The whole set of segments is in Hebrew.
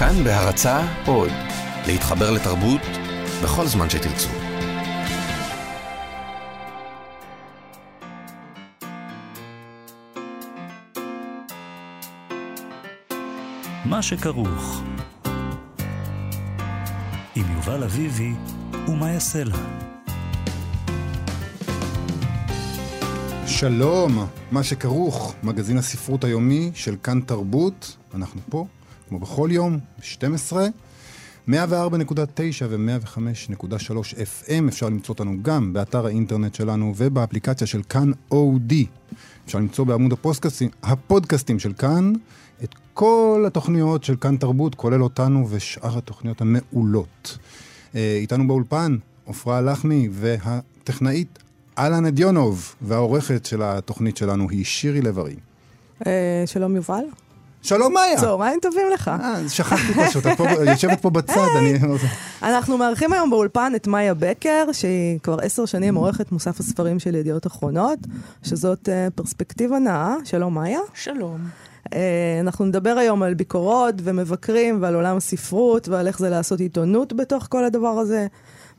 כאן בהרצה עוד, להתחבר לתרבות בכל זמן שתרצו. מה שכרוך עם יובל אביבי ומה יעשה לה. שלום, מה שכרוך, מגזין הספרות היומי של כאן תרבות, אנחנו פה, כמו בכל יום, ב-12, 104.9 ו-105.3 FM, אפשר למצוא אותנו גם באתר האינטרנט שלנו ובאפליקציה של כאן אודי. אפשר למצוא בעמוד הפודקאסטים, הפודקאסטים של כאן את כל התוכניות של כאן תרבות, כולל אותנו ושאר התוכניות המעולות. אה, איתנו באולפן, עפרה לחמי והטכנאית אהלן אדיונוב, והעורכת של התוכנית שלנו היא שירי לב-ארי. אה, שלום יובל. שלום מאיה. צהריים טובים לך. אה, שכחתי פשוט, את פה יושבת פה בצד, אני... אנחנו מארחים היום באולפן את מאיה בקר, שהיא כבר עשר שנים עורכת מוסף הספרים של ידיעות אחרונות, שזאת אה, פרספקטיבה נאה. שלום מאיה. שלום. אה, אנחנו נדבר היום על ביקורות ומבקרים ועל עולם הספרות ועל איך זה לעשות עיתונות בתוך כל הדבר הזה,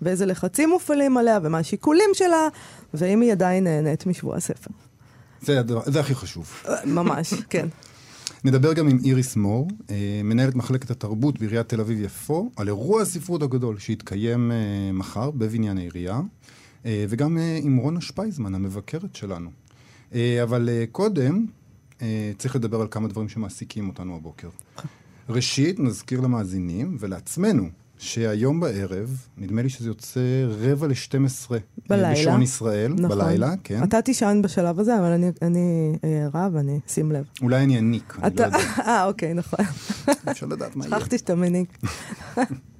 ואיזה לחצים מופעלים עליה ומה השיקולים שלה, ואם היא עדיין נהנית משבוע הספר. זה, הדבר, זה הכי חשוב. אה, ממש, כן. נדבר גם עם איריס מור, אה, מנהלת מחלקת התרבות בעיריית תל אביב-יפו, על אירוע הספרות הגדול שיתקיים מחר בבניין העירייה, וגם עם רונה שפייזמן, המבקרת שלנו. אבל קודם, צריך לדבר על כמה דברים שמעסיקים אותנו הבוקר. ראשית, נזכיר למאזינים ולעצמנו שהיום בערב, נדמה לי שזה יוצא רבע ל-12 בלילה. בשעון ישראל, נכון. בלילה, כן. אתה תישן בשלב הזה, אבל אני, אני ערה ואני שים לב. אולי אני אניק, אני אתה... לא יודע. אה, אוקיי, נכון. אפשר לדעת מה יהיה. שכחתי שאתה מניק.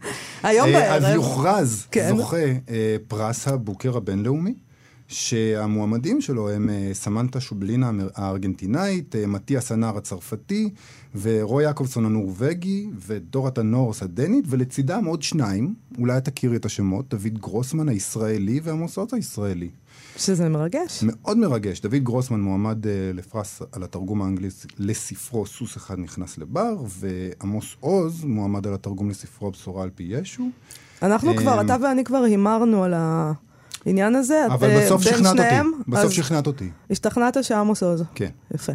היום אה, בערב... אז יוכרז כן. זוכה אה, פרס הבוקר הבינלאומי, שהמועמדים שלו הם אה, סמנטה שובלינה הארגנטינאית, אה, מתיאס הנער הצרפתי, ורוי יעקובסון הנורבגי, ודורת הנורס הדנית, ולצידם עוד שניים, אולי תכירי את השמות, דוד גרוסמן הישראלי ועמוס עוז הישראלי. שזה מרגש. מאוד מרגש. דוד גרוסמן מועמד אה, לפרס על התרגום האנגלי לספרו "סוס אחד נכנס לבר", ועמוס עוז מועמד על התרגום לספרו "הבשורה על פי ישו". אנחנו כבר, אתה ואני כבר הימרנו על העניין הזה. אבל אה, בסוף שכנעת אותי. בסוף שכנעת אותי. השתכנעת שעמוס עוז. כן. יפה.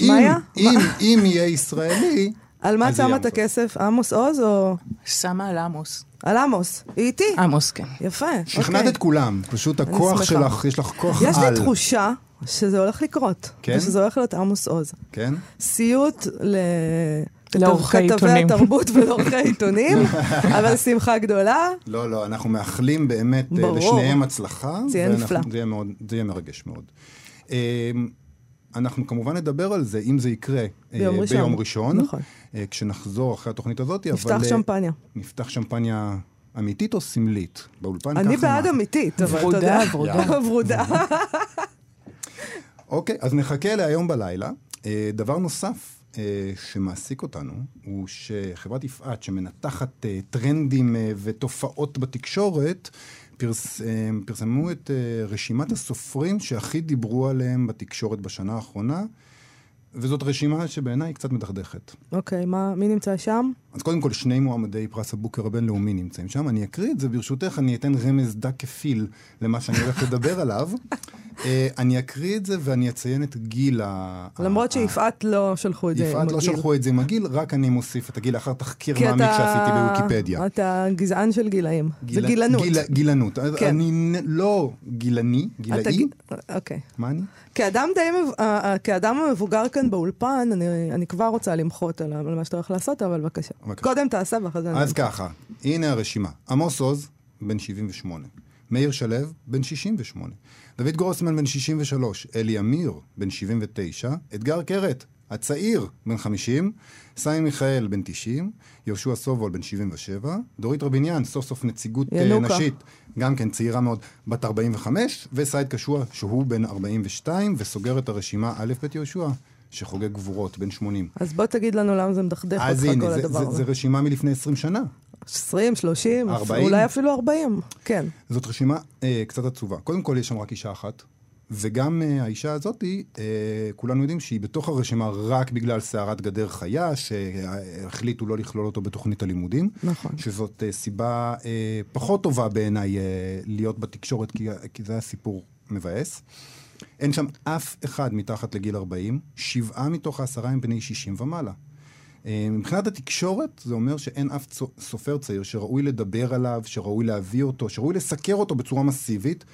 אם, מאיה? אם, אם יהיה ישראלי, על מה שמה את. הכסף? עמוס עוז או... שמה על עמוס. על עמוס. היא איתי. עמוס, כן. יפה. שכנעת אוקיי. את כולם. פשוט הכוח שמחה. שלך, יש לך כוח יש על. לי תחושה שזה הולך לקרות. כן? ושזה הולך להיות עמוס עוז. כן? סיוט ל... לעורכי כתבי עיתונים. התרבות ולעורכי עיתונים, אבל שמחה גדולה. לא, לא, אנחנו מאחלים באמת אה, ברור. לשניהם הצלחה. זה יהיה נפלא. זה יהיה, מאוד, זה יהיה מרגש מאוד. אה, אנחנו כמובן נדבר על זה, אם זה יקרה אה, ביום ראשון. ביום ראשון, נכון. אה, כשנחזור אחרי התוכנית הזאת. נפתח אבל, אה, שמפניה. נפתח שמפניה אמיתית או סמלית? באולפן אני ככה בעד מה? אמיתית, אבל אתה ורודה, יודע. ורודה. ורודה. אוקיי, אז נחכה להיום בלילה. דבר נוסף שמעסיק אותנו, הוא שחברת יפעת, שמנתחת אה, טרנדים אה, ותופעות בתקשורת, פרס, אה, פרסמו את אה, רשימת הסופרים שהכי דיברו עליהם בתקשורת בשנה האחרונה, וזאת רשימה שבעיניי היא קצת מדכדכת. אוקיי, מה- מי נמצא שם? אז קודם כל, שני מועמדי פרס הבוקר הבינלאומי נמצאים שם. אני אקריא את זה, ברשותך, אני אתן רמז דק כפיל למה שאני הולך לדבר עליו. אה, אני אקריא את זה ואני אציין את גיל ה... למרות שיפעת לא שלחו את זה עם יפעת לא הגיל. שלחו את זה עם הגיל, רק אני מוסיף את הגיל לאחר תחקיר כי מעמיק אתה- שעשיתי בוויקיפדיה. אתה גזען של גילאים. זה גיל- גילנות. גיל- גילנות. כן. אני לא גילני, גילאי. אוקיי. מה אני? כאדם די, אה, אה, כאדם המבוגר כאן באולפן, אני, אני כבר רוצה למחות על מה שאתה הולך לעשות, אבל בבקשה. קודם תעשה ואחרי זה. אז ככה, הנה הרשימה. עמוס עוז, בן 78. מאיר שלו, בן 68. דוד גרוסמן, בן 63. אלי אמיר, בן 79. אתגר קרת, הצעיר, בן 50. סמי מיכאל, בן 90. יהושע סובול, בן 77. דורית רביניאן, סוף סוף נציגות אה, ינוקה. נשית, גם כן צעירה מאוד, בת 45. וסייד קשוע, שהוא בן 42, וסוגר את הרשימה א' ב' יהושע, שחוגג גבורות, בן 80. אז בוא תגיד לנו למה זה מדכדך אז אותך הנה, כל זה, הדבר זה, הזה. זה רשימה מלפני 20 שנה. 20, 30, 40? אולי אפילו 40. כן. זאת רשימה אה, קצת עצובה. קודם כל, יש שם רק אישה אחת. וגם uh, האישה הזאת, uh, כולנו יודעים שהיא בתוך הרשימה רק בגלל סערת גדר חיה, שהחליטו לא לכלול אותו בתוכנית הלימודים. נכון. שזאת uh, סיבה uh, פחות טובה בעיניי uh, להיות בתקשורת, כי, כי זה היה סיפור מבאס. אין שם אף אחד מתחת לגיל 40, שבעה מתוך העשרה הם בני 60 ומעלה. אה, מבחינת התקשורת, זה אומר שאין אף סופר צעיר שראוי לדבר עליו, שראוי להביא אותו, שראוי לסקר אותו בצורה מסיבית,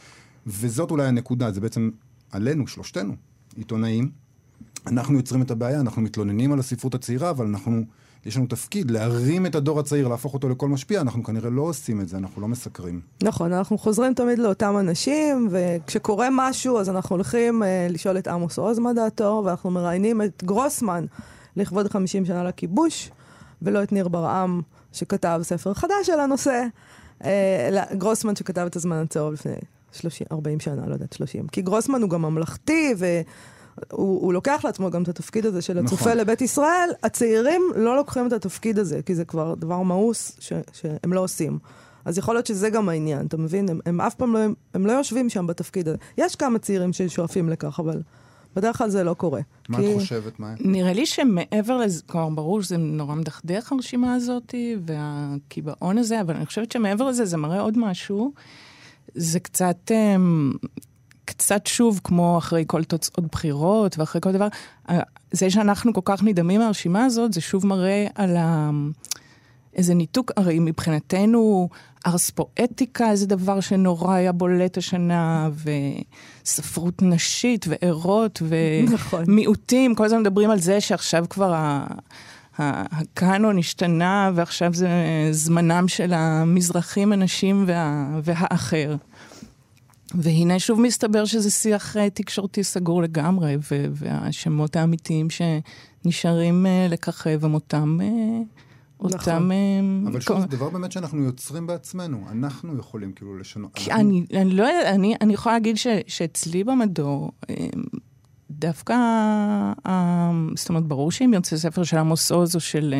וזאת אולי הנקודה, זה בעצם עלינו, שלושתנו, עיתונאים. אנחנו יוצרים את הבעיה, אנחנו מתלוננים על הספרות הצעירה, אבל אנחנו, יש לנו תפקיד להרים את הדור הצעיר, להפוך אותו לכל משפיע, אנחנו כנראה לא עושים את זה, אנחנו לא מסקרים. נכון, אנחנו חוזרים תמיד לאותם אנשים, וכשקורה משהו, אז אנחנו הולכים אה, לשאול את עמוס עוז מה דעתו, ואנחנו מראיינים את גרוסמן. לכבוד 50 שנה לכיבוש, ולא את ניר ברעם, שכתב ספר חדש על הנושא. אה, גרוסמן שכתב את הזמן הצהוב לפני 30, 40 שנה, לא יודעת, 30. כי גרוסמן הוא גם ממלכתי, והוא לוקח לעצמו גם את התפקיד הזה של הצופה נכון. לבית ישראל. הצעירים לא לוקחים את התפקיד הזה, כי זה כבר דבר מאוס ש, שהם לא עושים. אז יכול להיות שזה גם העניין, אתה מבין? הם, הם אף פעם לא, הם לא יושבים שם בתפקיד הזה. יש כמה צעירים ששואפים לכך, אבל בדרך כלל זה לא קורה. מה כי... את חושבת, מאיה? נראה לי שמעבר לזה, כלומר, ברור שזה נורא מדכדך הרשימה הזאת, והקיבעון הזה, אבל אני חושבת שמעבר לזה זה מראה עוד משהו. זה קצת, אמ, קצת שוב, כמו אחרי כל תוצאות בחירות ואחרי כל דבר, זה שאנחנו כל כך נדהמים מהרשימה הזאת, זה שוב מראה על ה... איזה ניתוק, הרי מבחינתנו ארס פואטיקה זה דבר שנורא היה בולט השנה, וספרות נשית וערות ומיעוטים, נכון. כל הזמן מדברים על זה שעכשיו כבר ה... הקאנון השתנה, ועכשיו זה זמנם של המזרחים, הנשים וה... והאחר. והנה שוב מסתבר שזה שיח אה, תקשורתי סגור לגמרי, והשמות האמיתיים שנשארים אה, לככב הם אותם אה, אותם... נכון. אבל שוב, זה דבר באמת שאנחנו יוצרים בעצמנו. אנחנו יכולים כאילו לשנות. כי אנחנו... אני, אני לא יודעת, אני, אני יכולה להגיד ש, שאצלי במדור, דווקא, זאת אומרת, ברור שאם יוצא ספר של עמוס עוז או של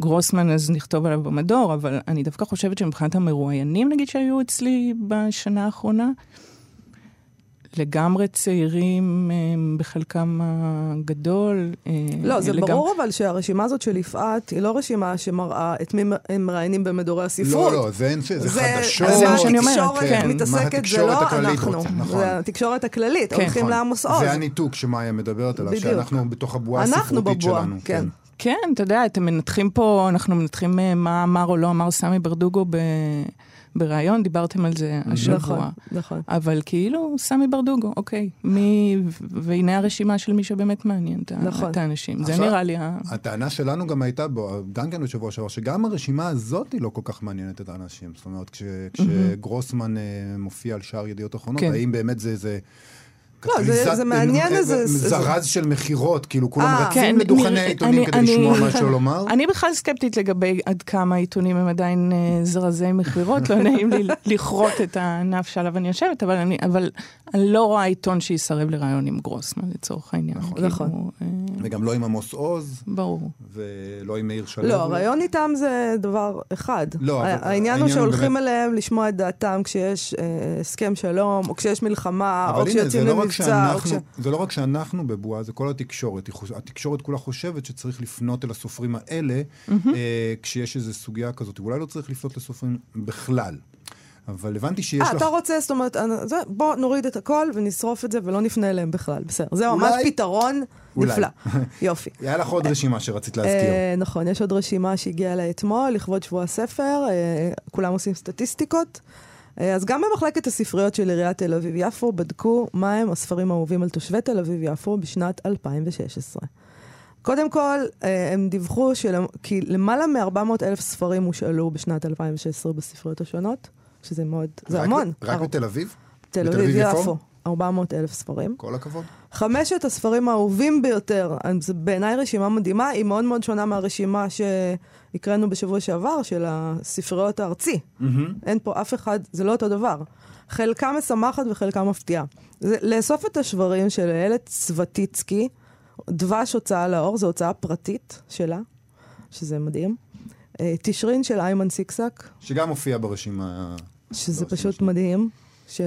גרוסמן, אז נכתוב עליו במדור, אבל אני דווקא חושבת שמבחינת המרואיינים, נגיד, שהיו אצלי בשנה האחרונה, לגמרי צעירים בחלקם הגדול. אה, לא, זה לגמ... ברור אבל שהרשימה הזאת של יפעת היא לא רשימה שמראה את מי הם מראיינים במדורי הספרות. לא, לא, זה, אין, זה, זה חדשות. זה מה שאני אומרת, כן. כן. מתעסקת זה לא אנחנו. נכון. זה התקשורת הכללית, כן, הולכים נכון. לעמוס עוז. זה הניתוק שמאיה מדברת עליו, בדיוק. שאנחנו בתוך הבועה הספרותית שלנו. אנחנו בבועה, כן. כן, אתה יודע, אתם מנתחים פה, אנחנו מנתחים אה, מה אמר או לא אמר סמי ברדוגו ב... בריאיון, דיברתם על זה השבוע. נכון, נכון. אבל כאילו, סמי ברדוגו, אוקיי. מי, והנה הרשימה של מי שבאמת מעניין נכון. את האנשים. עכשיו, זה נראה לי ה... הטענה שלנו גם הייתה בו, גם כן בשבוע שעבר, שגם הרשימה הזאת היא לא כל כך מעניינת את האנשים. זאת אומרת, כש, כשגרוסמן mm-hmm. מופיע על שער ידיעות אחרונות, כן. האם באמת זה... זה לא, זה, זה מעניין איזה... זרז זה... של מכירות, כאילו כולם 아, אה, רצים כן, לדוכני העיתונים כדי אני, לשמוע מה שהוא לומר. אני בכלל סקפטית לגבי עד כמה העיתונים הם עדיין uh, זרזי מכירות, לא נעים לי לכרות את הענף שעליו אני יושבת, אבל אני, אבל אני לא רואה עיתון שיסרב לרעיון עם גרוסמן לצורך העניין. נכון. כאילו, נכון. וגם לא עם עמוס עוז. ברור. ולא עם מאיר שלו. לא, הרעיון איתם זה דבר אחד. לא, העניין הוא שהולכים. אליהם לשמוע את דעתם כשיש הסכם שלום, או כשיש מלחמה, או כשיוצאים למבצע. שאנחנו, ש... זה לא רק שאנחנו בבועה, זה כל התקשורת. התקשורת כולה חושבת שצריך לפנות אל הסופרים האלה, mm-hmm. אה, כשיש איזו סוגיה כזאת. אולי לא צריך לפנות לסופרים בכלל. אבל הבנתי שיש 아, לך... אה, אתה רוצה, זאת אומרת, זה, בוא נוריד את הכל ונשרוף את זה ולא נפנה אליהם בכלל. בסדר. זה ממש אולי... פתרון אולי. נפלא. יופי. היה לך עוד רשימה שרצית להזכיר. אה, נכון, יש עוד רשימה שהגיעה אליי אתמול, לכבוד שבוע הספר. אה, כולם עושים סטטיסטיקות. אה, אז גם במחלקת הספריות של עיריית תל אביב-יפו בדקו מהם הספרים האהובים על תושבי תל אביב-יפו בשנת 2016. קודם כל, אה, הם דיווחו כי למעלה מ-400 אלף ספרים הושאלו בשנת 2016 בספריות השונות, שזה מאוד, זה המון. רק בתל אביב? תל אביב-יפו. 400 אלף ספרים. כל הכבוד. חמשת הספרים האהובים ביותר, זה בעיניי רשימה מדהימה, היא מאוד מאוד שונה מהרשימה שהקראנו בשבוע שעבר, של הספריות הארצי. Mm-hmm. אין פה אף אחד, זה לא אותו דבר. חלקה משמחת וחלקה מפתיעה. זה, לאסוף את השברים של איילת סבטיצקי, דבש הוצאה לאור, זו הוצאה פרטית שלה, שזה מדהים. אה, תשרין של איימן סיקסק. שגם מופיע ברשימה. שזה פשוט מדהים. ש...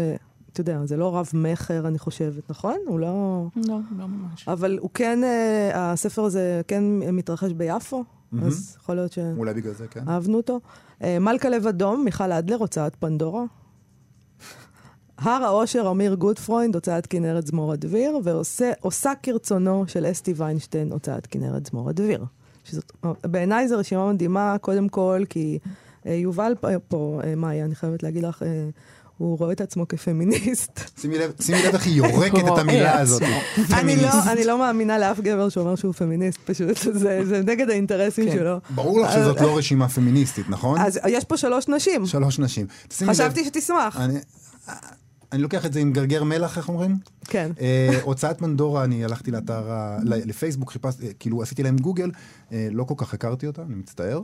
אתה יודע, זה לא רב-מכר, אני חושבת, נכון? הוא לא... לא, לא ממש. אבל הוא כן, אה, הספר הזה כן מתרחש ביפו, אז יכול להיות אולי בגלל זה, כן. שאהבנו אותו. אה, מלכה לב אדום, מיכל אדלר, הוצאת פנדורה. הר האושר, אמיר גוטפרוינד, הוצאת כנרת זמורה דביר, ועושה כרצונו של אסתי ויינשטיין, הוצאת כנרת זמורה דביר. שזאת, בעיניי זו רשימה מדהימה, קודם כל, כי אה, יובל פה- מאיה, אני חייבת להגיד לך, הוא רואה את עצמו כפמיניסט. שימי לב, שימי לב איך היא יורקת את המילה רואה הזאת. אני לא, אני לא מאמינה לאף גבר שאומר שהוא פמיניסט, פשוט, זה, זה נגד האינטרסים כן. שלו. ברור לך שזאת לא רשימה פמיניסטית, נכון? אז יש פה שלוש נשים. שלוש נשים. חשבתי שתשמח. אני- לוקח את זה עם גרגר מלח, איך אומרים? כן. אה, הוצאת מנדורה, אני הלכתי לאתר, לפייסבוק, חיפשתי, כאילו עשיתי להם גוגל, אה, לא כל כך הכרתי אותה, אני מצטער.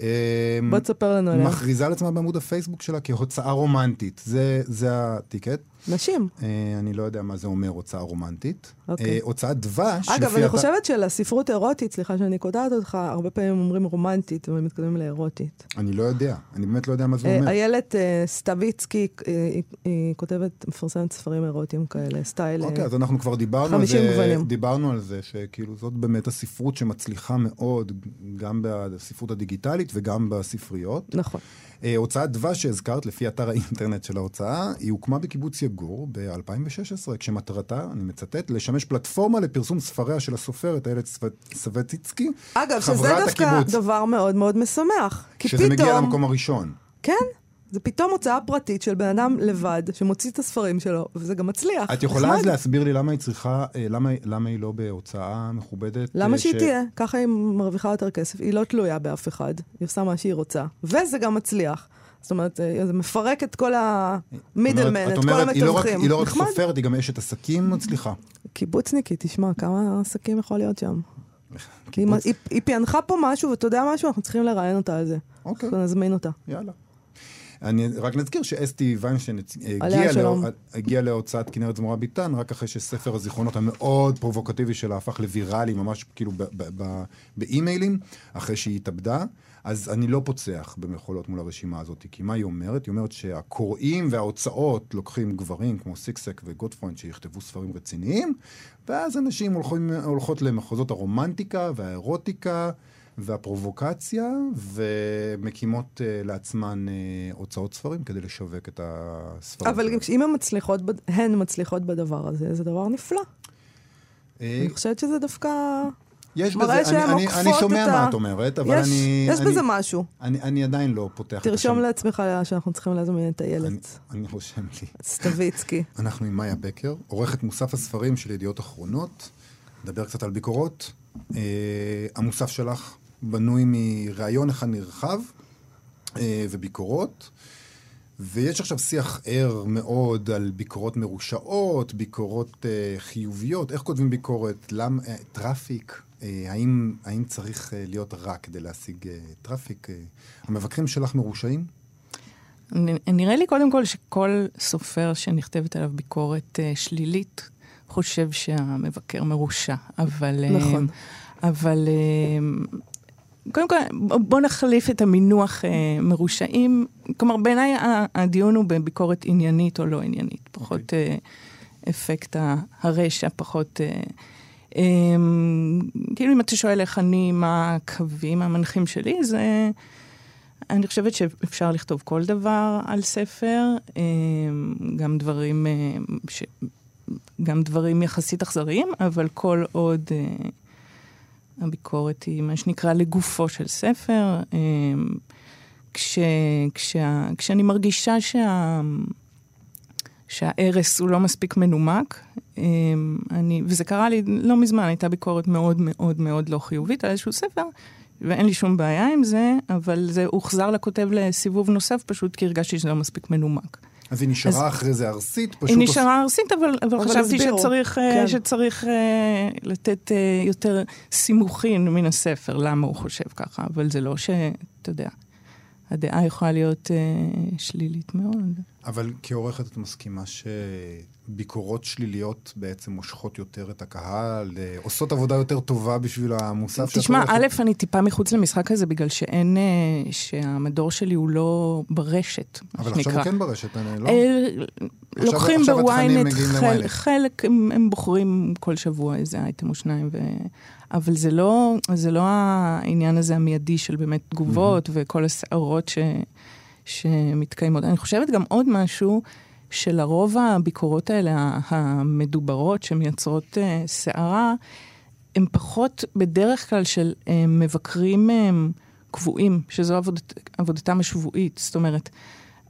אה, בוא תספר לנו עליה. מכריזה על עצמה בעמוד הפייסבוק שלה כהוצאה רומנטית, זה, זה הטיקט. נשים. אה, אני לא יודע מה זה אומר הוצאה רומנטית. אוקיי. אה, הוצאת דבש, אגב, אני חושבת שלספרות אירוטית, סליחה שאני קוטעת אותך, הרבה פעמים אומרים רומנטית, אבל מתקדמים לאירוטית. אני לא יודע, אני באמת לא יודע מה זה אה, אומר. איילת סטוויצקי, אה, היא- כותבת, מפרסמת ספרים אירוטיים כאלה, סטייל... אוקיי, אז אנחנו כבר דיברנו על 50 זה, גוונים. דיברנו על זה, שכאילו זאת באמת הספרות שמצליחה מאוד, גם בספרות הדיגיטלית וגם בספריות. נכון. אה, הוצאת דבש שהזכרת, לפי אתר האינטרנט של ההוצאה, היא הוקמה בקיבוץ יגור ב-2016, כשמטרתה, אני מצטט, לשמש פלטפורמה לפרסום ספריה של הסופרת איילת סב- סבטיצקי, אגב, שזה חברת דווקא הקיבוץ. דבר מאוד מאוד משמח. כי שזה מגיע פתאום- למקום הראשון. כן, זה פתאום הוצאה פרטית של בן אדם לבד, שמוציא את הספרים שלו, וזה גם מצליח. את יכולה. אז להסביר לי למה היא צריכה, אה, למה, למה היא לא בהוצאה מכובדת? למה אה, שהיא ש- תהיה? ככה היא מרוויחה יותר כסף, היא לא תלויה באף אחד, היא עושה מה שהיא רוצה, וזה גם מצליח. זאת אומרת, אה, זה מפרק את כל המידלמן, את את כל אומרת, היא לא רק- המתווכים. היא לא רק. סופרת, היא גם אשת עסקים מצליחה. קיבוצניקית, תשמע, כמה עסקים יכול להיות שם? היא, היא, היא פענחה פה משהו, ואתה יודע משהו? אנחנו צריכים לראיין אותה על זה. אוקיי. אנחנו נזמין אותה. יאללה. אני רק נזכיר שאסתי ויינשטיין הגיעה הגיע להוצאת כנרת זמורה ביטן, רק אחרי שספר הזיכרונות המאוד פרובוקטיבי שלה הפך לוויראלי, ממש כאילו באימיילים, אחרי שהיא התאבדה. אז אני לא פוצח במחולות מול הרשימה הזאת, כי מה היא אומרת? היא אומרת שהקוראים וההוצאות לוקחים גברים כמו סיקסק וגוטפרוינד שיכתבו ספרים רציניים, ואז הולכים, הולכות למחוזות הרומנטיקה והאירוטיקה והפרובוקציה, ומקימות uh, לעצמן uh, הוצאות ספרים כדי לשווק את הספרים. אבל. אם הן מצליחות, הן מצליחות בדבר הזה, זה דבר נפלא. אה, אני חושבת שזה דווקא... יש בזה, אני, אני, אני שומע מה את אומרת, אבל יש, אני... יש אני, בזה משהו. אני, אני עדיין לא פותח את תרשום השם. לעצמך שאנחנו צריכים להזמין את איילת אני רושם לי. סטוויצקי. אנחנו עם מאיה בקר, עורכת מוסף הספרים של ידיעות אחרונות. נדבר קצת על ביקורות. אה, המוסף שלך בנוי מראיון אחד נרחב אה, וביקורות. ויש עכשיו שיח ער מאוד על ביקורות מרושעות, ביקורות אה, חיוביות. איך כותבים ביקורת? למ, אה, traffic? אה, האם, האם צריך אה, להיות רע כדי להשיג אה, traffic? אה, המבקרים שלך מרושעים? נראה לי קודם כל שכל סופר שנכתבת עליו ביקורת uh, שלילית, חושב שהמבקר מרושע, אבל... אה, נכון. אבל אה, קודם כל, בוא נחליף את המינוח uh, מרושעים. כלומר, בעיניי הדיון הוא בביקורת עניינית או לא עניינית. פחות uh, אפקט ה- הרשע, פחות... Uh, um, כאילו אם אתה שואל איך אני, מה הקווים המנחים שלי, זה... אני חושבת שאפשר לכתוב כל דבר על ספר, אה, גם דברים, אה, ש... גם דברים יחסית אכזריים, אבל כל עוד אה, הביקורת היא מה שנקרא לגופו של ספר, אה, כש... כשה... כשאני מרגישה שה... שהערש הוא לא מספיק מנומק, אה, אני... וזה קרה לי לא מזמן, הייתה ביקורת מאוד מאוד מאוד לא חיובית על איזשהו ספר, ואין לי שום בעיה עם זה, אבל זה הוחזר לכותב לסיבוב נוסף, פשוט כי הרגשתי שזה לא מספיק מנומק. אז היא נשארה אז- אחרי זה ארסית? פשוט היא נשארה ארסית, אבל, אבל, אבל חשבתי הסבירו, שצריך, אה, כן. שצריך אה, לתת אה, יותר סימוכין מן הספר, למה הוא חושב ככה, אבל זה לא שאתה יודע, הדעה יכולה להיות אה, שלילית מאוד. אבל כעורכת את מסכימה שביקורות שליליות בעצם מושכות יותר את הקהל, אה, עושות עבודה יותר טובה בשביל המוסף שאת תשמע? א', אני טיפה מחוץ למשחק הזה, בגלל שאין, אה, שהמדור שלי הוא לא ברשת, מה אבל עכשיו שנקרא. הוא כן ברשת, אני לא... אה, לוקחים בוויינט, מגיעים חל, ל-ynet. חלק הם, הם בוחרים כל שבוע איזה אייטם או שניים, ו... אבל זה לא, זה לא העניין הזה המיידי של באמת תגובות mm-hmm. וכל הסערות ש, שמתקיימות. אני חושבת גם עוד משהו, שלרוב הביקורות האלה, המדוברות, שמייצרות uh, סערה, הן פחות בדרך כלל של uh, מבקרים um, קבועים, שזו עבודת, עבודתם השבועית. זאת אומרת,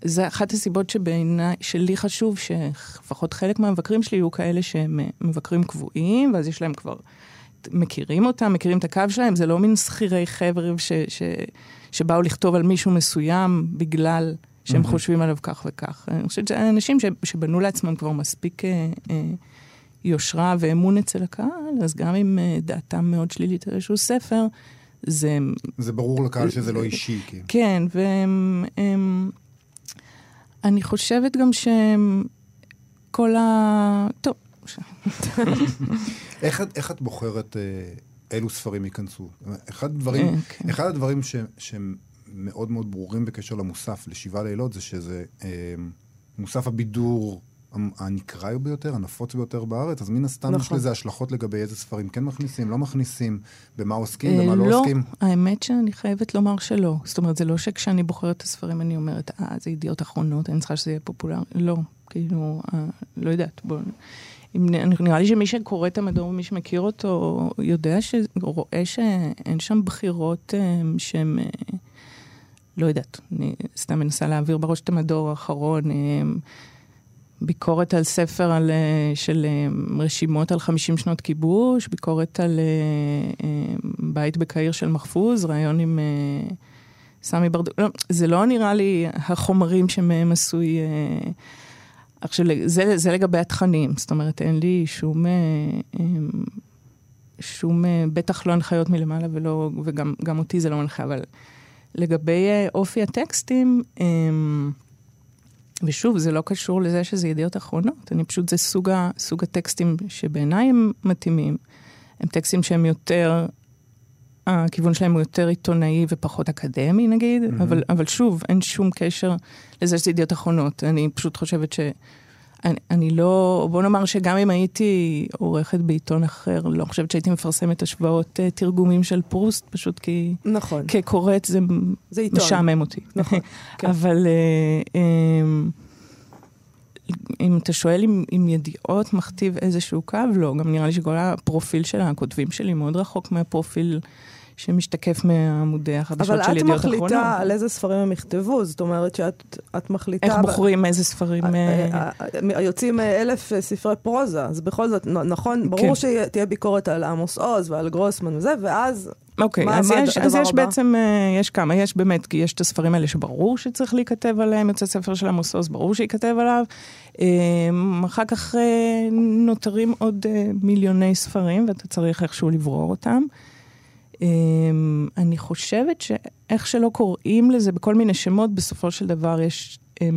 זה אחת הסיבות שבעיניי, שלי חשוב שלפחות חלק מהמבקרים שלי יהיו כאלה שהם אה, מבקרים קבועים, ואז יש להם כבר, מכירים אותם, מכירים את הקו שלהם, זה לא מין שכירי חבר'ה ש, ש, שבאו לכתוב על מישהו מסוים בגלל שהם Mhm. חושבים עליו כך וכך. אני חושבת שזה אנשים ש, שבנו לעצמם כבר מספיק אה, אה, יושרה ואמון אצל הקהל, אז גם אם אה, דעתם מאוד שלילית על איזשהו ספר, זה זה ברור לקהל שזה לא אישי, כאילו. כן, והם... הם, אני חושבת גם שהם... כל ה... טוב, איך, איך את בוחרת אה, אילו ספרים ייכנסו? אחד הדברים, אה, כן. אחד הדברים ש, שהם מאוד מאוד ברורים בקשר למוסף, לשבעה לילות, זה שזה אה, מוסף הבידור הנקרא ביותר, הנפוץ ביותר בארץ, אז מן הסתם יש נכון. לזה השלכות לגבי איזה ספרים כן מכניסים, לא מכניסים, במה עוסקים, אה, במה לא עוסקים. האמת שאני חייבת לומר שלא. זאת אומרת, זה לא שכשאני בוחרת את הספרים אני אומרת, אה, זה ידיעות אחרונות, אני צריכה שזה יהיה פופולרי. לא, כאילו, אה, לא יודעת, בוא... נראה לי שמי שקורא את המדור, מי שמכיר אותו, יודע, ש... רואה שאין שם בחירות אה, שהן... אה, לא יודעת, אני סתם מנסה להעביר בראש את המדור האחרון. אה, ביקורת על ספר על, של רשימות על 50 שנות כיבוש, ביקורת על בית בקהיר של מחפוז, ראיון עם סמי ברדו... לא, זה לא נראה לי החומרים שמהם עשוי... עכשיו, זה, זה לגבי התכנים, זאת אומרת, אין לי שום... אה, אה, שום, אה, בטח לא הנחיות מלמעלה ולא, וגם גם אותי זה לא מנחה, אבל לגבי אה, אופי הטקסטים, אה, ושוב, זה לא קשור לזה שזה ידיעות אחרונות, אני פשוט, זה סוג, סוג הטקסטים שבעיניי הם מתאימים. הם טקסטים שהם יותר, הכיוון שלהם הוא יותר עיתונאי ופחות אקדמי נגיד, mm-hmm. אבל, אבל שוב, אין שום קשר לזה שזה ידיעות אחרונות. אני פשוט חושבת ש... אני, אני לא, בוא נאמר שגם אם הייתי עורכת בעיתון אחר, לא חושבת שהייתי מפרסמת השוואות uh, תרגומים של פרוסט, פשוט כי נכון, כקוראת זה זה עיתון. משעמם אותי. נכון, כן. אבל אה, אה, אם אתה שואל אם, אם ידיעות מכתיב איזשהו קו, לא. גם נראה לי שכל הפרופיל של הכותבים שלי מאוד רחוק מהפרופיל שמשתקף מעמודי החדשות אבל של את ידיעות אחרונות. מחליטה על איזה ספרים הם יכתבו, זאת אומרת שאת את מחליטה... איך בוחרים איזה ספרים... אה, אה, אה, יוצאים אלף ספרי פרוזה, אז בכל זאת, נכון, ברור כן. שתהיה ביקורת על עמוס עוז ועל גרוסמן וזה, ואז אוקיי, מה- אז, מה יש, אז יש הבא? בעצם, יש כמה, יש באמת, כי יש את הספרים האלה שברור שצריך להיכתב עליהם, יוצא ספר של עמוס עוז, ברור שייכתב עליו. אחר כך נותרים עוד מיליוני ספרים, ואתה צריך איכשהו לברור אותם. אה, אני חושבת שאיך שלא קוראים לזה בכל מיני שמות, בסופו של דבר יש אה,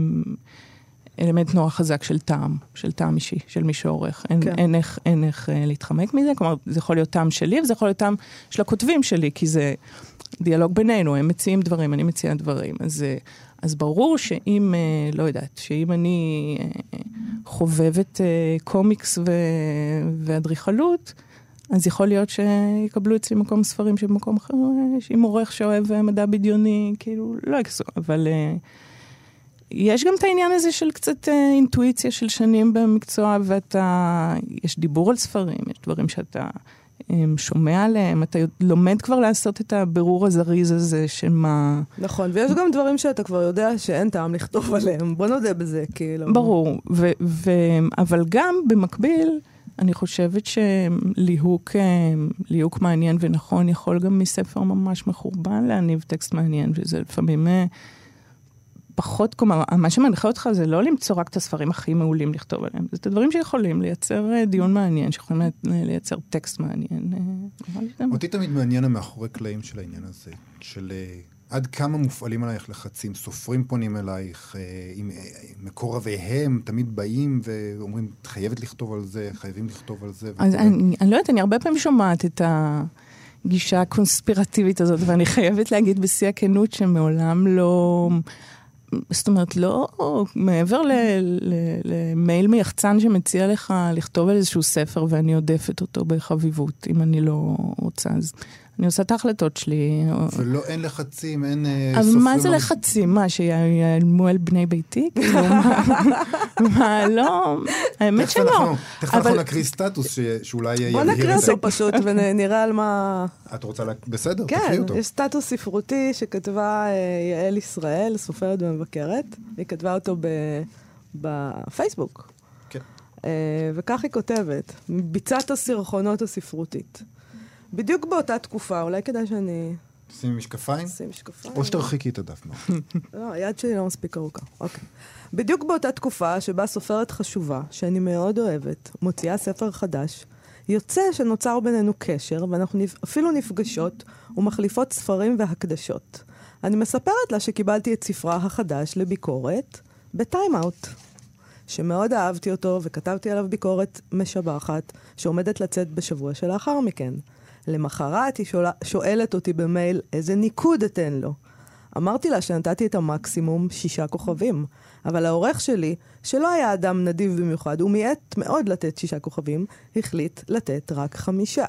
אלמנט נורא חזק של טעם, של טעם אישי, של מי שעורך. אין, כן. אין איך, אין איך אה, להתחמק מזה, כלומר, זה יכול להיות טעם שלי, וזה יכול להיות טעם של הכותבים שלי, כי זה דיאלוג בינינו, הם מציעים דברים, אני מציעה דברים. אז, אה, אז ברור שאם, אה, לא יודעת, שאם אני אה, חובבת אה, קומיקס ו- ואדריכלות, אז יכול להיות שיקבלו אצלי מקום ספרים שבמקום אחר, אה, שאם עורך שאוהב אה, מדע בדיוני, כאילו, לא יקסו, אבל... אה, יש גם את העניין הזה של קצת אינטואיציה של שנים במקצוע, ואתה, יש דיבור על ספרים, יש דברים שאתה שומע עליהם, אתה לומד כבר לעשות את הבירור הזריז הזה של מה... נכון, ויש גם דברים שאתה כבר יודע שאין טעם לכתוב עליהם, בוא נודה בזה, כאילו. ברור, ו- ו- אבל גם במקביל, אני חושבת שליהוק אה, ליהוק מעניין ונכון יכול גם מספר ממש מחורבן להניב טקסט מעניין, וזה לפעמים אה, פחות, כלומר, מה שמנחה אותך זה לא למצוא רק את הספרים הכי מעולים לכתוב עליהם, זה את הדברים שיכולים לייצר אה, דיון מעניין, שיכולים לי- לייצר טקסט מעניין. אותי תמיד מעניין המאחורי קלעים של העניין הזה, של עד כמה מופעלים עלייך לחצים, סופרים פונים אלייך, אה, עם אה, מקורביהם תמיד באים ואומרים, את חייבת לכתוב על זה, חייבים לכתוב על זה. אז. אני, אני לא יודעת, אני הרבה פעמים שומעת את הגישה הקונספירטיבית הזאת, ואני חייבת להגיד בשיא הכנות שמעולם לא... זאת אומרת, לא מעבר למייל מיחצן שמציע לך לכתוב על איזשהו ספר ואני עודפת אותו בחביבות, אם אני לא רוצה, אז אני עושה את ההחלטות שלי. ולא, אין לחצים, אין אה, אבל סופרים... מה זה לא- לחצים? מה, שיאיימו על בני ביתי? כאילו, מה- לא, האמת שלא. תכף אנחנו נקריא סטטוס ש- שאולי בוא יבהיר נקריא את זה. אותו פשוט ונראה על מה... את רוצה... לה- בסדר, כן, אותו. יש סטטוס ספרותי שכתבה אה, יעל ישראל, סופרת ומבקרת. היא כתבה אותו ב- בפייסבוק. כן. אה, וכך היא כותבת, ביצת הסירחונות הספרותית. בדיוק באותה תקופה, אולי כדאי שאני שימי משקפיים, אשים משקפיים. או שתרחיקי את הדף. לא, היד שלי לא מספיק ארוכה. אוקיי. בדיוק באותה תקופה שבה סופרת חשובה, שאני מאוד אוהבת, מוציאה ספר חדש, יוצא שנוצר בינינו קשר, ואנחנו. אפילו נפגשות ומחליפות ספרים והקדשות. אני מספרת לה שקיבלתי את ספרה החדש לביקורת בטיים-אאוט. שמאוד אהבתי אותו וכתבתי עליו ביקורת משבחת, שעומדת לצאת בשבוע שלאחר מכן. למחרת היא שואלה, שואלת אותי במייל איזה ניקוד אתן לו. אמרתי לה שנתתי את המקסימום שישה כוכבים, אבל העורך שלי, שלא היה אדם נדיב במיוחד, הוא מיעט מאוד לתת שישה כוכבים, החליט לתת רק חמישה.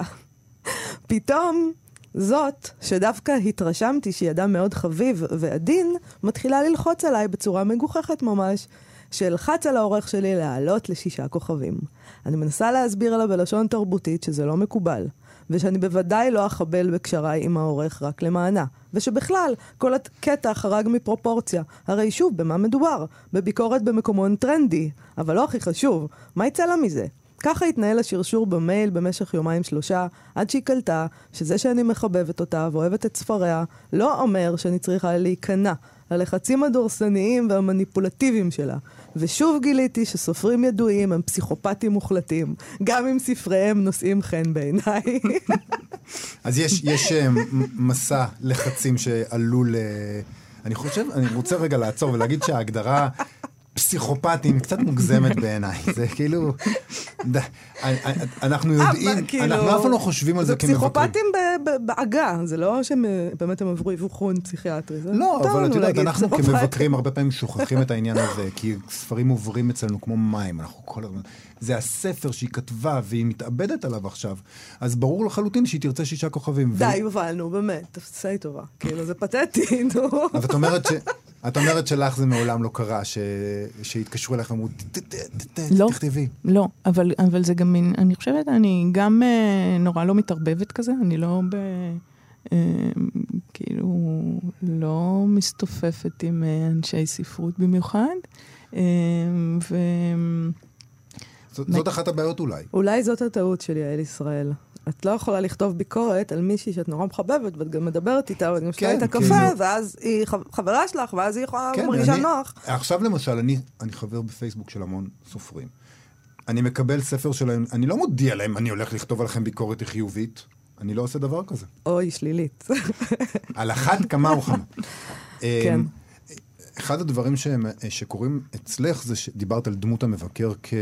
פתאום זאת, שדווקא התרשמתי שהיא אדם מאוד חביב ועדין, מתחילה ללחוץ עליי בצורה מגוחכת ממש, שאלחץ על העורך שלי לעלות לשישה כוכבים. אני מנסה להסביר לה בלשון תרבותית שזה לא מקובל, ושאני בוודאי לא אחבל בקשריי עם העורך רק למענה, ושבכלל, כל הקטע חרג מפרופורציה. הרי שוב, במה מדובר? בביקורת במקומון טרנדי. אבל לא הכי חשוב, מה יצא לה מזה? ככה התנהל השרשור במייל במשך יומיים שלושה, עד שהיא קלטה שזה שאני מחבבת אותה ואוהבת את ספריה, לא אומר שאני צריכה להיכנע ללחצים הדורסניים והמניפולטיביים שלה. ושוב גיליתי שסופרים ידועים הם פסיכופטים מוחלטים, גם אם ספריהם נושאים חן בעיניי. אז יש, יש אה, מסע לחצים שעלו ל... אני חושב, אני רוצה רגע לעצור ולהגיד שההגדרה פסיכופטים קצת מוגזמת בעיניי. זה כאילו... ד- אנחנו יודעים, אבל כאילו- אנחנו אף פעם לא חושבים על זה זה כמבקרים. פסיכופטים ב- ב- בעגה, זה לא שהם אה, באמת הם עברו אבחון פסיכיאטרי. זה לא, אבל את יודעת, אנחנו פסיכופטים. כמבקרים הרבה פעמים שוכחים את העניין הזה, כי ספרים עוברים אצלנו כמו מים, אנחנו כל הזמן... זה הספר שהיא כתבה והיא מתאבדת עליו עכשיו, אז ברור לחלוטין שהיא תרצה שישה כוכבים. די, יובל, נו, באמת, תעשה לי טובה. כאילו, זה פתטי, נו. אבל את אומרת ש... את אומרת שלך זה מעולם לא קרה. שהתקשרו אליך ואמרו, "ת- ת- ת- ת- לא. תכתבי. לא, אבל, אבל זה גם אני חושבת, אני גם אה, נורא לא מתערבבת כזה, אני לא ב... אה, כאילו, לא מסתופפת עם אה, אנשי ספרות במיוחד. ו... זאת, זאת אחת הבעיות אולי. אולי זאת הטעות של יעל ישראל. את לא יכולה לכתוב ביקורת על מישהי שאת נורא מחבבת, ואת גם מדברת איתה, ואת גם שתה כן, איתה כאילו- קפה, ואז היא חב- חברה שלך, ואז היא יכולה, כן, מרגישה נוח. עכשיו למשל, אני, אני חבר בפייסבוק של המון סופרים. אני מקבל ספר שלהם, אני לא מודיע להם, אני הולך לכתוב עליכם ביקורת חיובית. אני לא עושה דבר כזה. אוי, שלילית. על אחת כמה וכמה. כן. אמ, אחד הדברים שהם, שקורים אצלך זה שדיברת על דמות המבקר כ,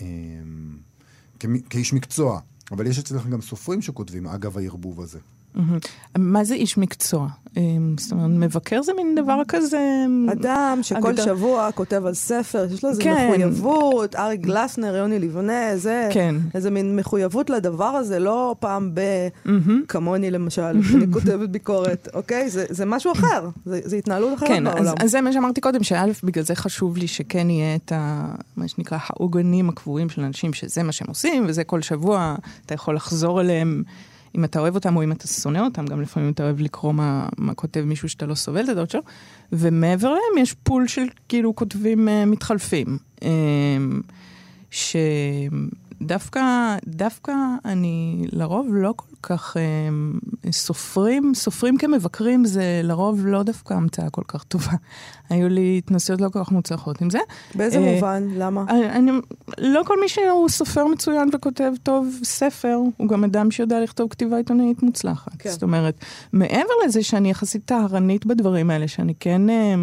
אמ, כמי- כאיש מקצוע, אבל יש אצלך גם סופרים שכותבים, אגב הערבוב הזה. מה זה איש מקצוע? אה, זאת אומרת, מבקר זה מין דבר כזה... אדם שכל הגדר- שבוע כותב על ספר, יש לו איזו כן. מחויבות, אריק גלסנר, יוני לבנה, זה כן. איזה מין מחויבות לדבר הזה, לא פעם ב... כמוני למשל, אני כותבת ביקורת, אוקיי? זה, זה משהו אחר, זה, זה התנהלות אחרת כן, בעולם. אז, אז זה מה שאמרתי קודם, שא', בגלל זה חשוב לי שכן יהיה את ה... מה שנקרא העוגנים הקבועים של אנשים, שזה מה שהם עושים, וזה כל שבוע, אתה יכול לחזור אליהם, אם אתה אוהב אותם או אם אתה שונא אותם, גם לפעמים אתה אוהב לקרוא מה, מה כותב מישהו שאתה לא סובל את הדעות שלו, ומעבר להם יש פול של כאילו כותבים uh, מתחלפים. Um, שדווקא, דווקא אני לרוב לא כל כך um, סופרים, סופרים כמבקרים זה לרוב לא דווקא המצאה כל כך טובה. היו לי התנסויות לא כל כך מוצלחות עם זה. באיזה אה, מובן? למה? אני, אני, לא כל מי שהוא סופר מצוין וכותב טוב ספר, הוא גם אדם שיודע לכתוב כתיבה עיתונאית מוצלחת. כן. זאת אומרת, מעבר לזה שאני יחסית טהרנית בדברים האלה, שאני כן אה,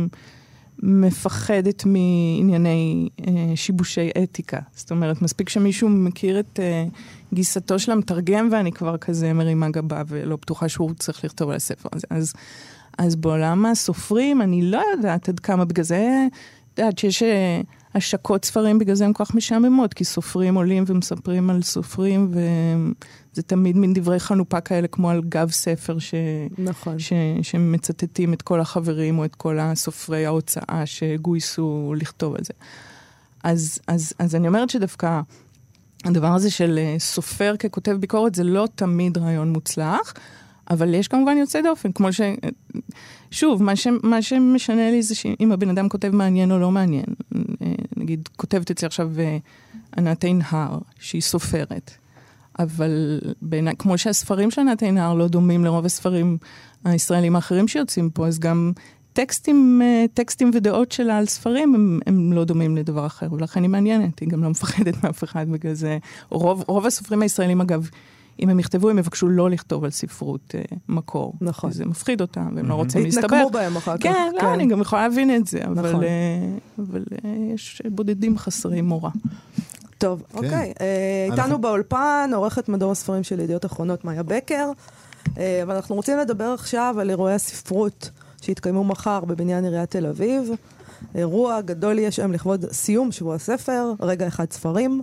מפחדת מענייני אה, שיבושי אתיקה. זאת אומרת, מספיק שמישהו מכיר את אה, גיסתו של המתרגם ואני כבר כזה מרימה גבה ולא בטוחה שהוא צריך לכתוב על הספר הזה. אז... אז בעולם הסופרים, אני לא יודעת עד כמה, בגלל זה, את יודעת שיש אה, השקות ספרים, בגלל זה הן כל כך משעממות, כי סופרים עולים ומספרים על סופרים, וזה תמיד מין דברי חנופה כאלה, כמו על גב ספר, ש... נכון. ש... שמצטטים את כל החברים או את כל הסופרי ההוצאה שגויסו לכתוב על זה. אז, אז, אז אני אומרת שדווקא הדבר הזה של אה, סופר ככותב ביקורת זה לא תמיד רעיון מוצלח, אבל יש כמובן יוצא דופן, כמו ש... שוב, מה, ש... מה שמשנה לי זה שאם הבן אדם כותב מעניין או לא מעניין. אה, נגיד, כותבת אצלי עכשיו אה, ענת עינהר, שהיא סופרת. אבל בעיניי, כמו שהספרים של ענת עינהר לא דומים לרוב הספרים הישראלים האחרים שיוצאים פה, אז גם טקסטים, אה, טקסטים ודעות שלה על ספרים הם, הם לא דומים לדבר אחר, ולכן היא מעניינת, היא גם לא מפחדת מאף אחד בגלל זה. רוב, רוב הסופרים הישראלים, אגב, אם הם יכתבו, הם יבקשו לא לכתוב על ספרות אה, מקור. נכון. כי זה מפחיד אותם, והם לא רוצים להסתבך. התנקמו בהם אחר כך. כן, לא, אני גם יכולה להבין את זה, אבל, נכון. אה, אבל אה, יש בודדים חסרי מורא. טוב, אוקיי. אה, אנחנו- איתנו באולפן, עורכת מדור הספרים של ידיעות אחרונות, מאיה בקר, אה, ואנחנו רוצים לדבר עכשיו על אירועי הספרות שיתקיימו מחר בבניין עיריית תל אביב. אירוע גדול יהיה שם לכבוד סיום שבוע הספר, רגע אחד ספרים.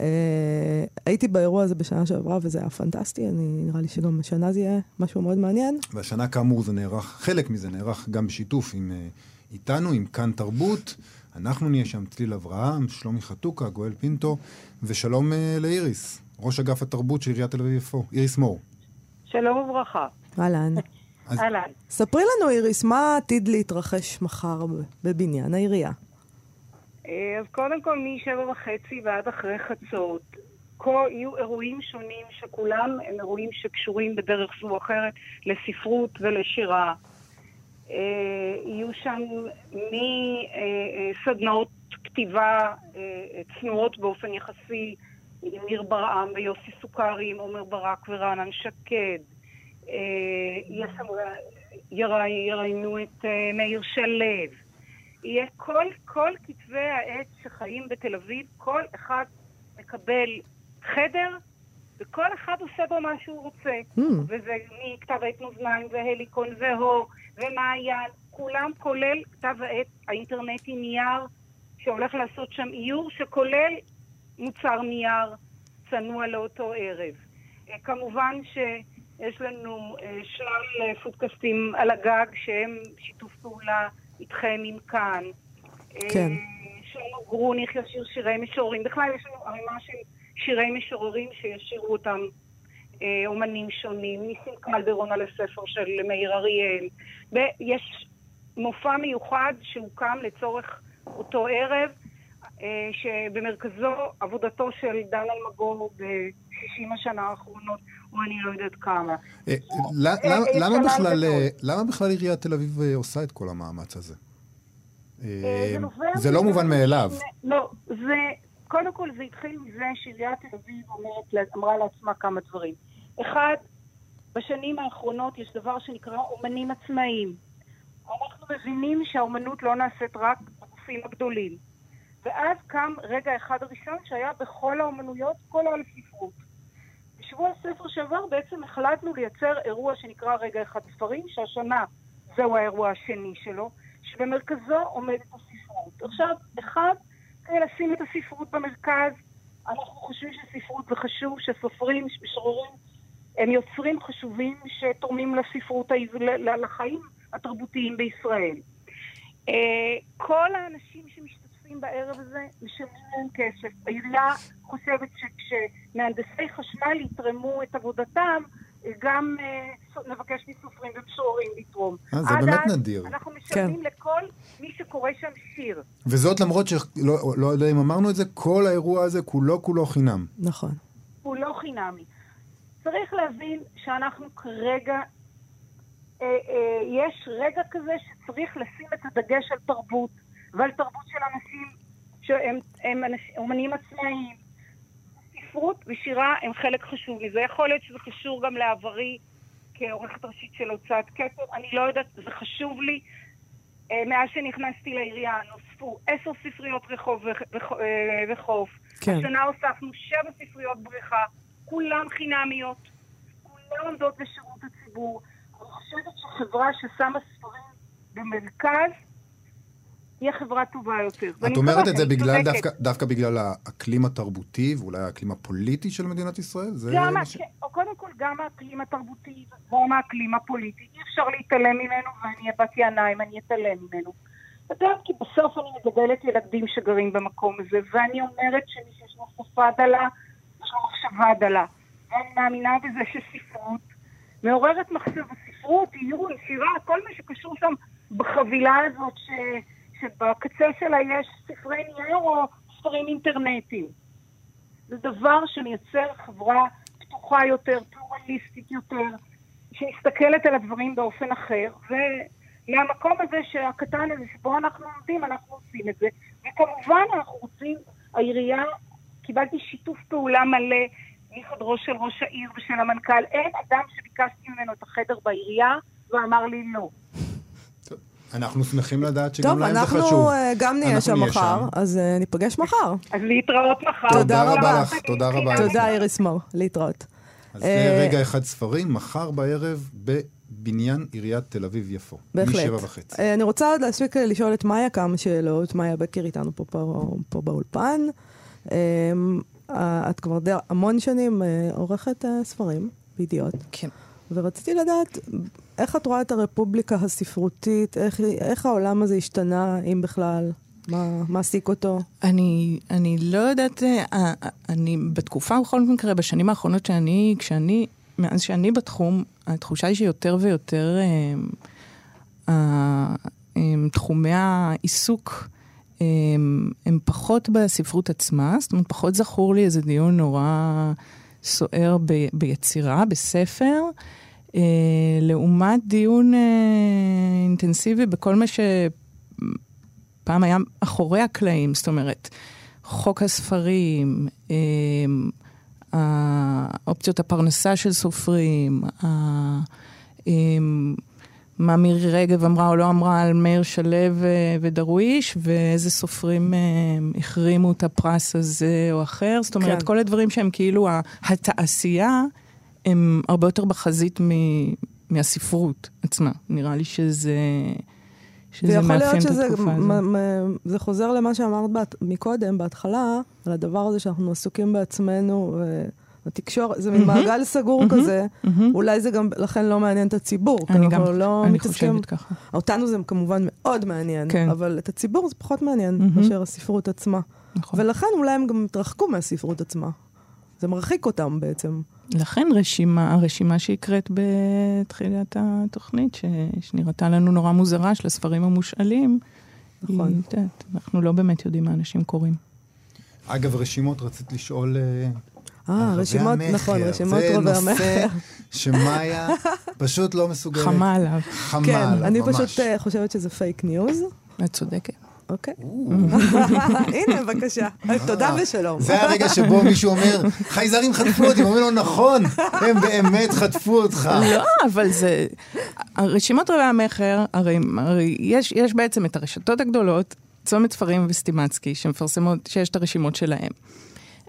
אה, הייתי באירוע הזה בשנה שעברה וזה היה פנטסטי, אני, נראה לי שגם השנה זה יהיה משהו מאוד מעניין. והשנה כאמור זה נערך, חלק מזה נערך גם בשיתוף עם, אה, איתנו, עם כאן תרבות. אנחנו נהיה שם צליל אברהם, שלומי חתוקה, גואל פינטו, ושלום אה, לאיריס, ראש אגף התרבות של עיריית תל אביב-יפו, איריס מור. שלום וברכה. אהלן. אז- אהלן. ספרי לנו, איריס, מה עתיד להתרחש מחר בבניין העירייה? אה, אז קודם כל, משבע וחצי ועד אחרי חצות, כל, יהיו אירועים שונים שכולם הם אירועים שקשורים בדרך זו או אחרת לספרות ולשירה. אה, יהיו שם מסדנאות כתיבה אה, אה, צנועות באופן יחסי, עם ניר ברעם ויוסי סוכרי, עם עומר ברק ורענן שקד. אה, יראיינו את אה, מאיר שלו. יהיה כל, כל כתבי העת שחיים בתל אביב, כל אחד מקבל חדר, וכל אחד עושה בו מה שהוא רוצה. Hmm. וזה מכתב עת מאזניים והליקון והור ומעיין, כולם כולל כתב העת האינטרנטי נייר, שהולך לעשות שם איור, שכולל מוצר נייר צנוע לאותו ערב. אה, כמובן שיש לנו אה, שלל אה, פודקאסטים על הגג שהם שיתוף פעולה איתכם, עם כאן. כן. אה, שלמה גרוניך ישיר שירי משוררים. בכלל יש לנו ערימה של שירי משוררים שישירו אותם אה, אומנים שונים. ניסים קלדרון על הספר של מאיר אריאל. ויש מופע מיוחד שהוקם לצורך אותו ערב, אה, שבמרכזו עבודתו של דן אלמגור ב-60 השנה האחרונות, או אני לא יודעת כמה. למה- בכלל, עיריית תל אביב אה, עושה את כל המאמץ הזה? אה, אה, זה לא מובן מאליו. לא, זה, קודם כל זה התחיל מזה שעיריית תל אביב אמרה לעצמה כמה דברים. אחד, בשנים האחרונות יש דבר שנקרא אומנים עצמאיים. אנחנו מבינים שהאומנות לא נעשית רק בגופים הגדולים. ואז קם רגע אחד הראשון שהיה בכל האומנויות, כל העל ספרות. בשבוע הספר שעבר בעצם החלטנו לייצר אירוע שנקרא רגע אחד ספרים, שהשנה זהו האירוע השני שלו, שבמרכזו עומדת הספרות. עכשיו, אחד, כדי לשים את הספרות במרכז, אנחנו חושבים שספרות זה חשוב, שסופרים, משוררים, הם יוצרים חשובים שתורמים לספרות, לחיים התרבותיים בישראל. אה, כל האנשים שמשתתפים בערב הזה משלמים להם כסף. העירייה חושבת שכשמהנדסי חשמל יתרמו את עבודתם, גם אה, נבקש מסופרים ומשוררים לתרום. אה, זה עד באמת אז נדיר. אנחנו משלמים לכל מי שקורא שם שיר. וזאת למרות שלא לא יודע אם אמרנו את זה, כל האירוע הזה כולו כולו חינם. נכון. הוא לא חינמי. צריך להבין שאנחנו כרגע, אה, אה, יש רגע כזה שצריך לשים את הדגש על תרבות, ועל תרבות של אנשים שהם הם אנש, אומנים עצמאיים. ספרות ושירה הם חלק חשוב מזה. יכול להיות שזה קשור גם לעברי כעורכת ראשית של הוצאת כתר, אני לא יודעת, זה חשוב לי. אה, מאז שנכנסתי לעירייה נוספו עשר ספריות רחוב אה, וחוף. כן. השנה הוספנו שבע ספריות בריכה, כולן חינמיות, כולן עומדות לשירות הציבור. אנחנו חושבת שחברה ששמה ספרים במרכז, היא החברה הטובה יותר. את אומרת את זה בגלל, דווקא, דווקא בגלל האקלים התרבותי ואולי האקלים הפוליטי של מדינת ישראל? זה גם, ש... או קודם כל גם האקלים התרבותי וגם האקלים הפוליטי. אי אפשר להתעלם ממנו, ואני בת יענה אם אני אתעלם ממנו. אתה יודע, כי בסוף אני מגדלת ילדים שגרים במקום הזה, ואני אומרת שמי שיש לו שפה דלה, יש לו מחשבה דלה. ואני מאמינה בזה שספרות מעוררת מחשב הספרות, איור, שירה, כל מה שקשור שם בחבילה הזאת ש... שבקצה שלה יש ספרי נייר או ספרים אינטרנטיים. זה דבר שמייצר חברה פתוחה יותר, פלורליסטית יותר, שמסתכלת על הדברים באופן אחר, ומהמקום הזה שהקטן הזה שבו אנחנו עומדים, אנחנו עושים את זה. וכמובן אנחנו רוצים, העירייה, קיבלתי שיתוף פעולה מלא מחדרו של ראש העיר ושל המנכ"ל. אין אדם שביקשתי ממנו את החדר בעירייה ואמר לי לא. אנחנו שמחים לדעת שגם להם זה חשוב. טוב, אנחנו אה, גם נהיה שם מחר, אז uh, ניפגש מחר. אז להתראות מחר. תודה רבה לך, תודה רבה. תודה איריס מור, להתראות. אז זה אה, רגע אחד ספרים, מחר בערב בבניין עיריית תל אביב-יפו. בהחלט. משבע וחצי. אני רוצה עוד להספיק לשאול את מאיה כמה שאלות. מאיה בקר איתנו פה, פה, פה באולפן. את כבר די המון שנים עורכת ספרים בידיעות. כן. ורציתי לדעת איך את רואה את הרפובליקה הספרותית, איך, איך העולם הזה השתנה, אם בכלל? מה מעסיק אותו? אני, אני לא יודעת, אה, אה, אני בתקופה, בכל מקרה, בשנים האחרונות שאני, כשאני, מאז שאני בתחום, התחושה היא שיותר ויותר אה, אה, אה, תחומי העיסוק אה, הם פחות בספרות עצמה, זאת אומרת, פחות זכור לי איזה דיון נורא סוער ב, ביצירה, בספר. אה, לעומת דיון אה, אינטנסיבי בכל מה שפעם היה אחורי הקלעים, זאת אומרת, חוק הספרים, אה, האופציות הפרנסה של סופרים, אה, מה מירי רגב אמרה או לא אמרה על מאיר שלו ודרוויש, ואיזה סופרים אה, החרימו את הפרס הזה או אחר. זאת אומרת, כן. כל הדברים שהם כאילו התעשייה. הם הרבה יותר בחזית מ... מהספרות עצמה. נראה לי שזה... שזה מאפיין את התקופה הזאת. זה חוזר למה שאמרת בת, מקודם, בהתחלה, על הדבר הזה שאנחנו עסוקים בעצמנו, התקשורת, זה מין מעגל סגור כזה, אולי זה גם לכן לא מעניין את הציבור. אני גם, לא אני חושבת ככה. אותנו זה כמובן מאוד מעניין, כן. אבל את הציבור זה פחות מעניין מאשר הספרות עצמה. נכון. ולכן אולי הם גם התרחקו מהספרות עצמה. זה מרחיק אותם בעצם. לכן רשימה, הרשימה שהקראת בתחילת התוכנית, ש, שנראתה לנו נורא מוזרה, של הספרים המושאלים, נכון. היא, אנחנו לא באמת יודעים מה אנשים קוראים. אגב, רשימות, רצית לשאול... אה, אה רשימות, נכון, רשימות רבי המכר. זה נושא שמאיה פשוט לא מסוגלת. חמה עליו. חמה כן, עליו, ממש. כן, אני פשוט אה, חושבת שזה פייק ניוז. את צודקת. אוקיי. הנה, בבקשה. תודה ושלום. זה הרגע שבו מישהו אומר, חייזרים חטפו אותי, אומרים לו, נכון, הם באמת חטפו אותך. לא, אבל זה... רשימות רבי המכר, הרי יש בעצם את הרשתות הגדולות, צומת ספרים וסטימצקי, שמפרסמות, שיש את הרשימות שלהם.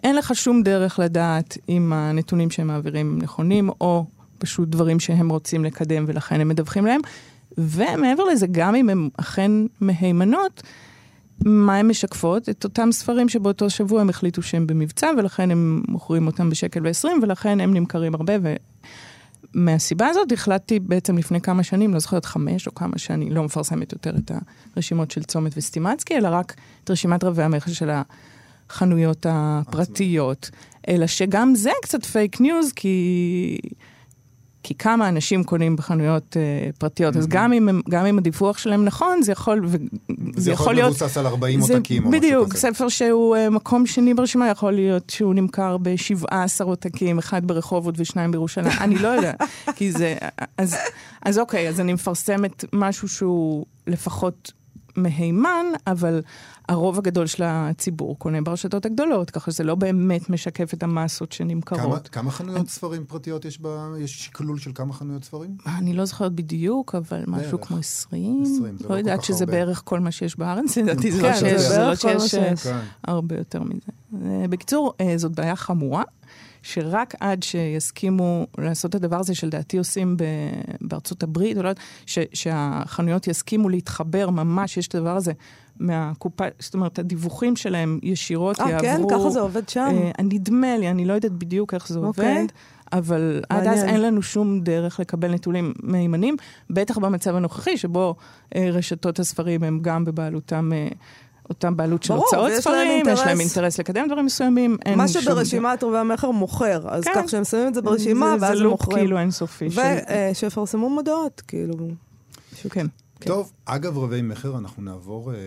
אין לך שום דרך לדעת אם הנתונים שהם מעבירים נכונים, או פשוט דברים שהם רוצים לקדם ולכן הם מדווחים להם. ומעבר לזה, גם אם הן אכן מהימנות, מה הן משקפות? את אותם ספרים שבאותו שבוע הם החליטו שהם במבצע, ולכן הם מוכרים אותם בשקל ועשרים, ולכן הם נמכרים הרבה. ומהסיבה הזאת החלטתי בעצם לפני כמה שנים, לא זוכרת חמש או כמה שאני לא מפרסמת יותר את הרשימות של צומת וסטימצקי, אלא רק את רשימת רבי המכר של החנויות הפרטיות. אלא שגם זה קצת פייק ניוז, כי... כי כמה אנשים קונים בחנויות אה, פרטיות, mm-hmm. אז גם אם, גם אם הדיווח שלהם נכון, זה יכול, ו... זה יכול להיות מבוסס על 40 עותקים או משהו כזה. בדיוק, ספר שהוא אה, מקום שני ברשימה, יכול להיות שהוא נמכר ב-17 עותקים, אחד ברחובות ושניים בירושלים, אני לא יודעת, כי זה... אז, אז אוקיי, אז אני מפרסמת משהו שהוא לפחות מהימן, אבל הרוב הגדול של הציבור קונה ברשתות הגדולות, ככה שזה לא באמת משקף את המסות שנמכרות. כמה, כמה חנויות אני... ספרים פרטיות יש בה? יש שקלול של כמה חנויות ספרים? אני לא זוכרת בדיוק, אבל בערך. משהו כמו 20. 20, זה לא, לא יודעת שזה הרבה. בערך כל מה שיש בארץ, לדעתי זה לא שיש, לא אה, כן. הרבה יותר מזה. בקיצור, אה, זאת בעיה חמורה. שרק עד שיסכימו לעשות את הדבר הזה, שלדעתי עושים ב, בארצות הברית, או לא יודעת, ש, שהחנויות יסכימו להתחבר ממש, יש את הדבר הזה. מהקופה, זאת אומרת, הדיווחים שלהם ישירות אה, יעברו... כן? ככה זה עובד שם? אה, נדמה לי, אני לא יודעת בדיוק איך זה אוקיי. עובד, אבל עד אז. אין לנו שום דרך לקבל נתונים מהימנים, בטח במצב הנוכחי, שבו אה, רשתות הספרים הם גם בבעלותם... אה, אותם בעלות של ברור, הוצאות ספרים, יש להם אינטרס. לקדם דברים מסוימים, אין מה שום... שברשימת ערבי המכר מוכר, אז כן. כך שהם שמים את זה ברשימה, זה- ואז זה הם לופ מוכרים. כאילו אינסופי. של- ושיפרסמו מודעות, כאילו. משהו, כן. טוב, אגב רבי מכר, אנחנו נעבור אה,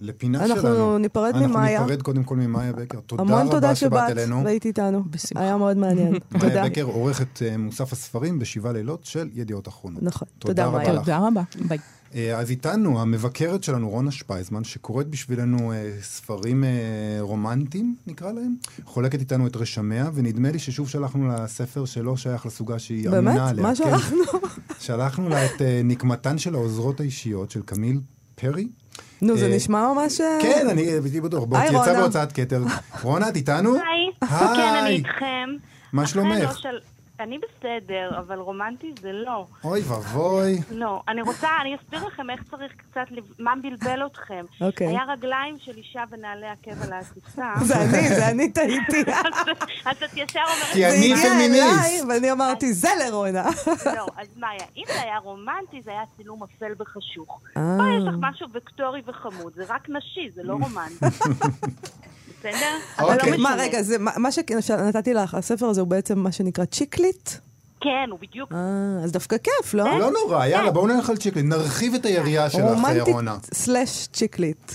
לפינה אנחנו שלנו. ניפרד אנחנו ממאיה. ניפרד קודם כל ממאיה בקר. תודה המון רבה תודה שבאת שבאת אלינו. והיית איתנו. בשמחה. היה מאוד מעניין. מאיה תודה. בקר, עורכת אה, מוסף הספרים בשבעה לילות של ידיעות אחרונות. נכון. תודה תודה, רבה מאיה. לך. תודה רבה. ביי. אה, אז איתנו המבקרת שלנו, רונה שפייזמן, שקוראת בשבילנו אה, ספרים אה, רומנטיים, נקרא להם. חולקת איתנו את רשמיה, ונדמה לי ששוב שלחנו לה ספר שלא שייך לסוגה שהיא באמת? אמינה עליה. מה כן. שלחנו? שלחנו לה את אה, נקמתן של העוזרות האישיות של קמיל פרי. נו, זה אה, נשמע ממש... אה, כן, אני הייתי בטוח. בוא, היי, יצא. בהוצאת כתר. רונה, את איתנו? היי. היי. כן, אני איתכם. מה אחרי שלומך? אני בסדר, אבל רומנטי זה לא. אוי ואבוי. לא. אני רוצה, אני אסביר לכם איך צריך קצת, מה בלבל אתכם. אוקיי. היה רגליים של אישה ונעלי עקב על העטיפה. זה אני, זה אני טעיתי. אז את ישר אומרת... כי אני פמיניסט. ואני אמרתי, זה לרונה. לא, אז מה היה? אם זה היה רומנטי, זה היה צילום אפל וחשוך. אה. פה יש לך משהו וקטורי וחמוד, זה רק נשי, זה לא רומנטי. בסדר? אוקיי. לא מה. רגע, זה- מה שנתתי לך, הספר הזה הוא בעצם מה שנקרא צ'יקליט? כן, הוא בדיוק... אה, אז דווקא כיף, לא? לא נורא, יאללה, בואו נלך על chick lit. נרחיב את היריעה שלך, רומנטית רונה. slash chick lit.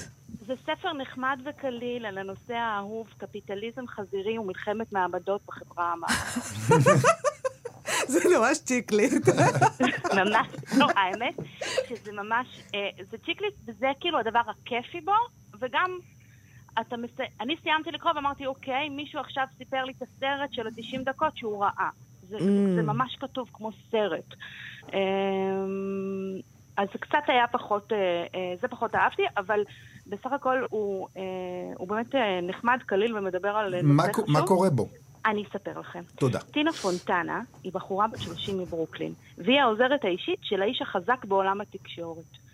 זה ספר נחמד וקליל על הנושא האהוב, קפיטליזם חזירי ומלחמת מעמדות בחברה המערבית. זה ממש צ'יקליט. ממש, לא, האמת שזה ממש, אה, זה צ'יקליט, וזה כאילו הדבר הכיפי בו, וגם אתה מסי... אני סיימתי לקרוא ואמרתי, אוקיי, מישהו עכשיו סיפר לי את הסרט של ה-90 דקות שהוא ראה. זה, Mm. זה ממש כתוב כמו סרט. אמ, אז זה קצת היה פחות, אה, אה, זה פחות אהבתי, אבל בסך הכל הוא, אה, הוא באמת נחמד, קליל ומדבר על מה קו- חשוב. מה קורה בו? אני אספר לכם. תודה. טינה פונטנה היא בחורה בת 30 מברוקלין, והיא העוזרת האישית של האיש החזק בעולם התקשורת.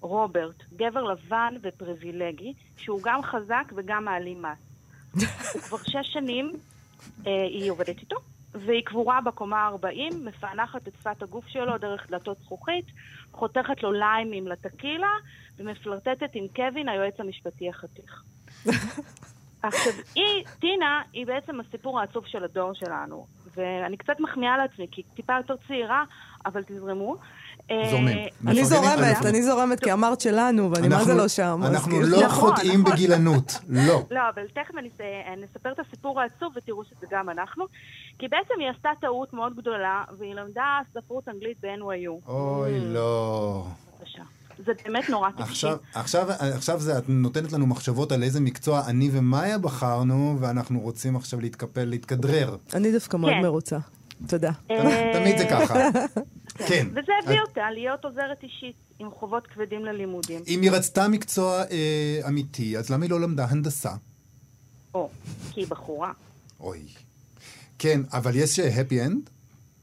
רוברט, גבר לבן ופריבילגי, שהוא גם חזק וגם מעלים מס. הוא כבר שש שנים, אה, היא עובדת איתו, והיא קבורה בקומה ה-40, מפענחת את שפת הגוף שלו דרך דלתות זכוכית, חותכת לו ליימים לטקילה, ומפלרטטת עם קווין, היועץ המשפטי החתיך. עכשיו, היא, טינה, היא בעצם הסיפור העצוב של הדור שלנו. ואני קצת מחמיאה לעצמי, כי היא טיפה יותר צעירה, אבל תזרמו. אה, זורמים. אני זורמת, אני זורמת, כי אמרת שלנו, ואני מה אנחנו- זה לא שם. אנחנו כאילו- לא נכון, חוטאים נכון. בגילנות. לא. לא, אבל תכף אני אס- נספר את הסיפור העצוב ותראו שזה גם אנחנו. כי בעצם היא עשתה טעות מאוד גדולה, והיא למדה ספרות אנגלית ב-NYU. אוי, לא. בבקשה. זה באמת נורא טיפשי. עכשיו, עכשיו, עכשיו זה, את נותנת לנו מחשבות על איזה מקצוע אני ומאיה בחרנו, ואנחנו רוצים עכשיו להתקפל, להתכדרר. אני דווקא מאוד כן. מרוצה. תודה. אה, תמיד זה ככה. כן. וזה הביא אותה להיות עוזרת אישית עם חובות כבדים ללימודים. אם היא רצתה מקצוע אה, אמיתי, אז למה היא לא למדה הנדסה? או, כי היא בחורה. אוי. כן, אבל יש happy end?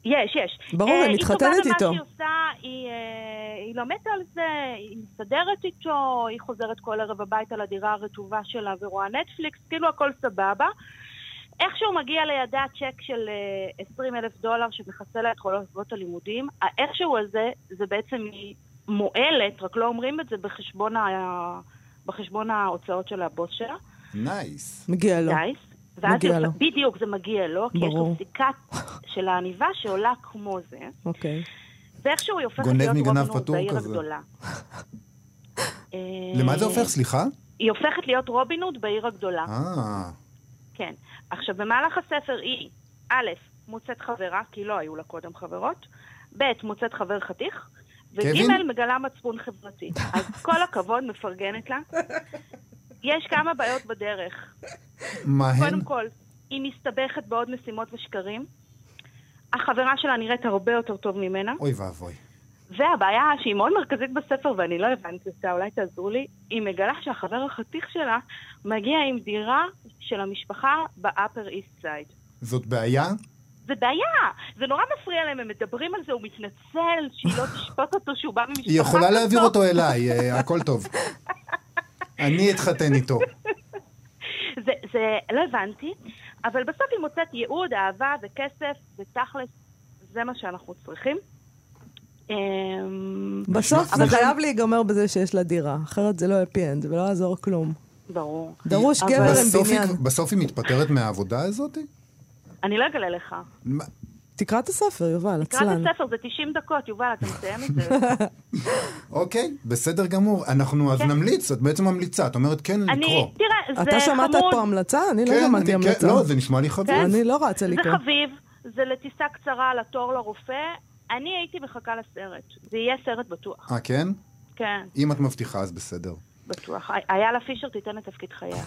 יש, יש. ברור, אה, היא מתחתנת היא איתו. טובה במה שהיא עושה, היא, אה, היא לומדת על זה, היא מסתדרת איתו, היא חוזרת כל ערב הביתה לדירה הרטובה שלה ורואה נטפליקס, כאילו הכל סבבה. איכשהו מגיע לידה צ'ק של אה, 20 אלף דולר שמכסה לה את כל הלוואות הלימודים, האיכשהו הזה, זה בעצם היא מועלת, רק לא אומרים את זה בחשבון, ה... בחשבון ההוצאות של הבוס שלה. nice. מגיע לו. nice. ואז מגיע לו. בדיוק, זה מגיע לו, כי יש ברור. לו סיכה של העניבה שעולה כמו זה, אוקיי. ואיכשהו היא הופכת להיות רובין הוד פטור בעיר כזה. הגדולה. אה, למה זה הופך? סליחה? היא הופכת להיות רובין הוד בעיר הגדולה, אה, כן. עכשיו, במהלך הספר היא, א', מוצאת חברה, כי לא היו לה קודם חברות, ב', מוצאת חבר חתיך? וג', מגלה מצפון חברתי. אז כל הכבוד, מפרגנת לה. יש כמה בעיות בדרך. מה הן? קודם כל, היא מסתבכת בעוד משימות ושקרים. החברה שלה נראית הרבה יותר טוב ממנה. אוי ואבוי. והבעיה שהיא מאוד מרכזית בספר, ואני לא הבנתי אותה, אולי תעזרו לי, היא מגלה שהחבר החתיך שלה מגיע עם דירה של המשפחה ב-upper east side. זאת בעיה? זה בעיה, זה נורא מפריע להם, הם מדברים על זה, הוא מתנצל שהיא לא תשפוט אותו, שהוא בא ממשפחה היא יכולה להעביר. אותו אליי, אה, הכל טוב. אני אתחתן איתו. זה, זה, לא הבנתי, אבל בסוף היא מוצאת ייעוד, אהבה וכסף, ותכלס, זה מה שאנחנו צריכים. אמ, בסוף זה חייב להיגמר בזה שיש לה דירה, אחרת זה לא הפי אנד ולא יעזור כלום. ברור. דרוש גבר עם בניין. בסוף היא מתפטרת מהעבודה הזאת? אני לא אגלה לך. תקרא את הספר, יובל, תקרא את עצלן. הספר, זה 90 דקות, יובל, אתה מסיים את זה. אוקיי, בסדר גמור. אנחנו אז כן. נמליץ, את בעצם ממליצה, את אומרת כן לקרוא. אני, תראה, זה אתה שמעת חמוד, פה המלצה? אני לא כן, שמעתי כן, המלצה. לא, זה נשמע לי חביב. כן? אני לא רצה זה לקרוא. חביב, זה לטיסה קצרה לתור לרופא. אני הייתי מחכה לסרט. זה יהיה סרט בטוח. אה, כן? כן, אם את מבטיחה, אז בסדר. בטוח. איילה פישר תיתן את תפקיד חייה.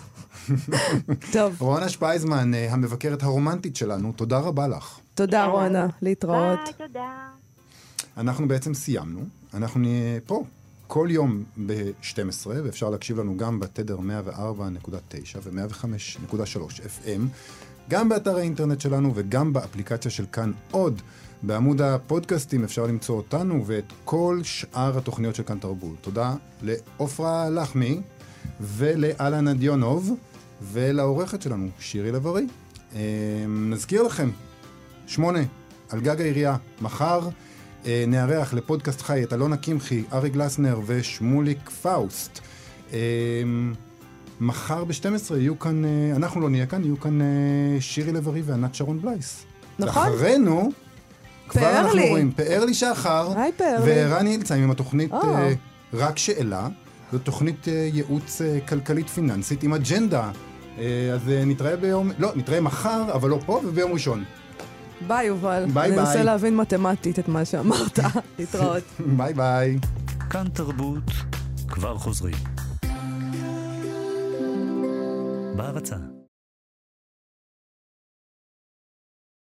טוב, רונה שפייזמן, אה, המבקרת הרומנטית שלנו, תודה רבה לך. תודה רונה, להתראות. ביי, תודה. אנחנו בעצם סיימנו, אנחנו נהיה פה כל יום ב-12, ואפשר להקשיב לנו גם בתדר 104.9 ו-105.3 FM, גם באתר האינטרנט שלנו וגם באפליקציה של כאן עוד. בעמוד הפודקאסטים אפשר למצוא אותנו ואת כל שאר התוכניות של כאן תרבות. תודה לעופרה לחמי ולאלנה דיונוב ולעורכת שלנו, שירי לב-ארי. אה, נזכיר לכם, שמונה, על גג העירייה, מחר אה, נארח לפודקאסט חי את אלונה קמחי, ארי גלסנר ושמוליק פאוסט. אה, מחר ב-12 יהיו כאן, אנחנו לא נהיה כאן, יהיו כאן שירי לב-ארי וענת שרון בלייס. נכון. ואחרינו, כבר פאר אנחנו לי. רואים, פאר לי שחר. וערן הילצהיים עם התוכנית או. אה, רק שאלה. זו תוכנית אה, ייעוץ אה, כלכלית פיננסית עם אג'נדה. אה, אז אה, נתראה ביום, לא, נתראה מחר, אבל לא פה, וביום ראשון. ביי, יובל. ביי, אני אנסה ביי. להבין מתמטית את מה שאמרת. להתראות. ביי ביי. כאן תרבות, כבר חוזרים. בהרצה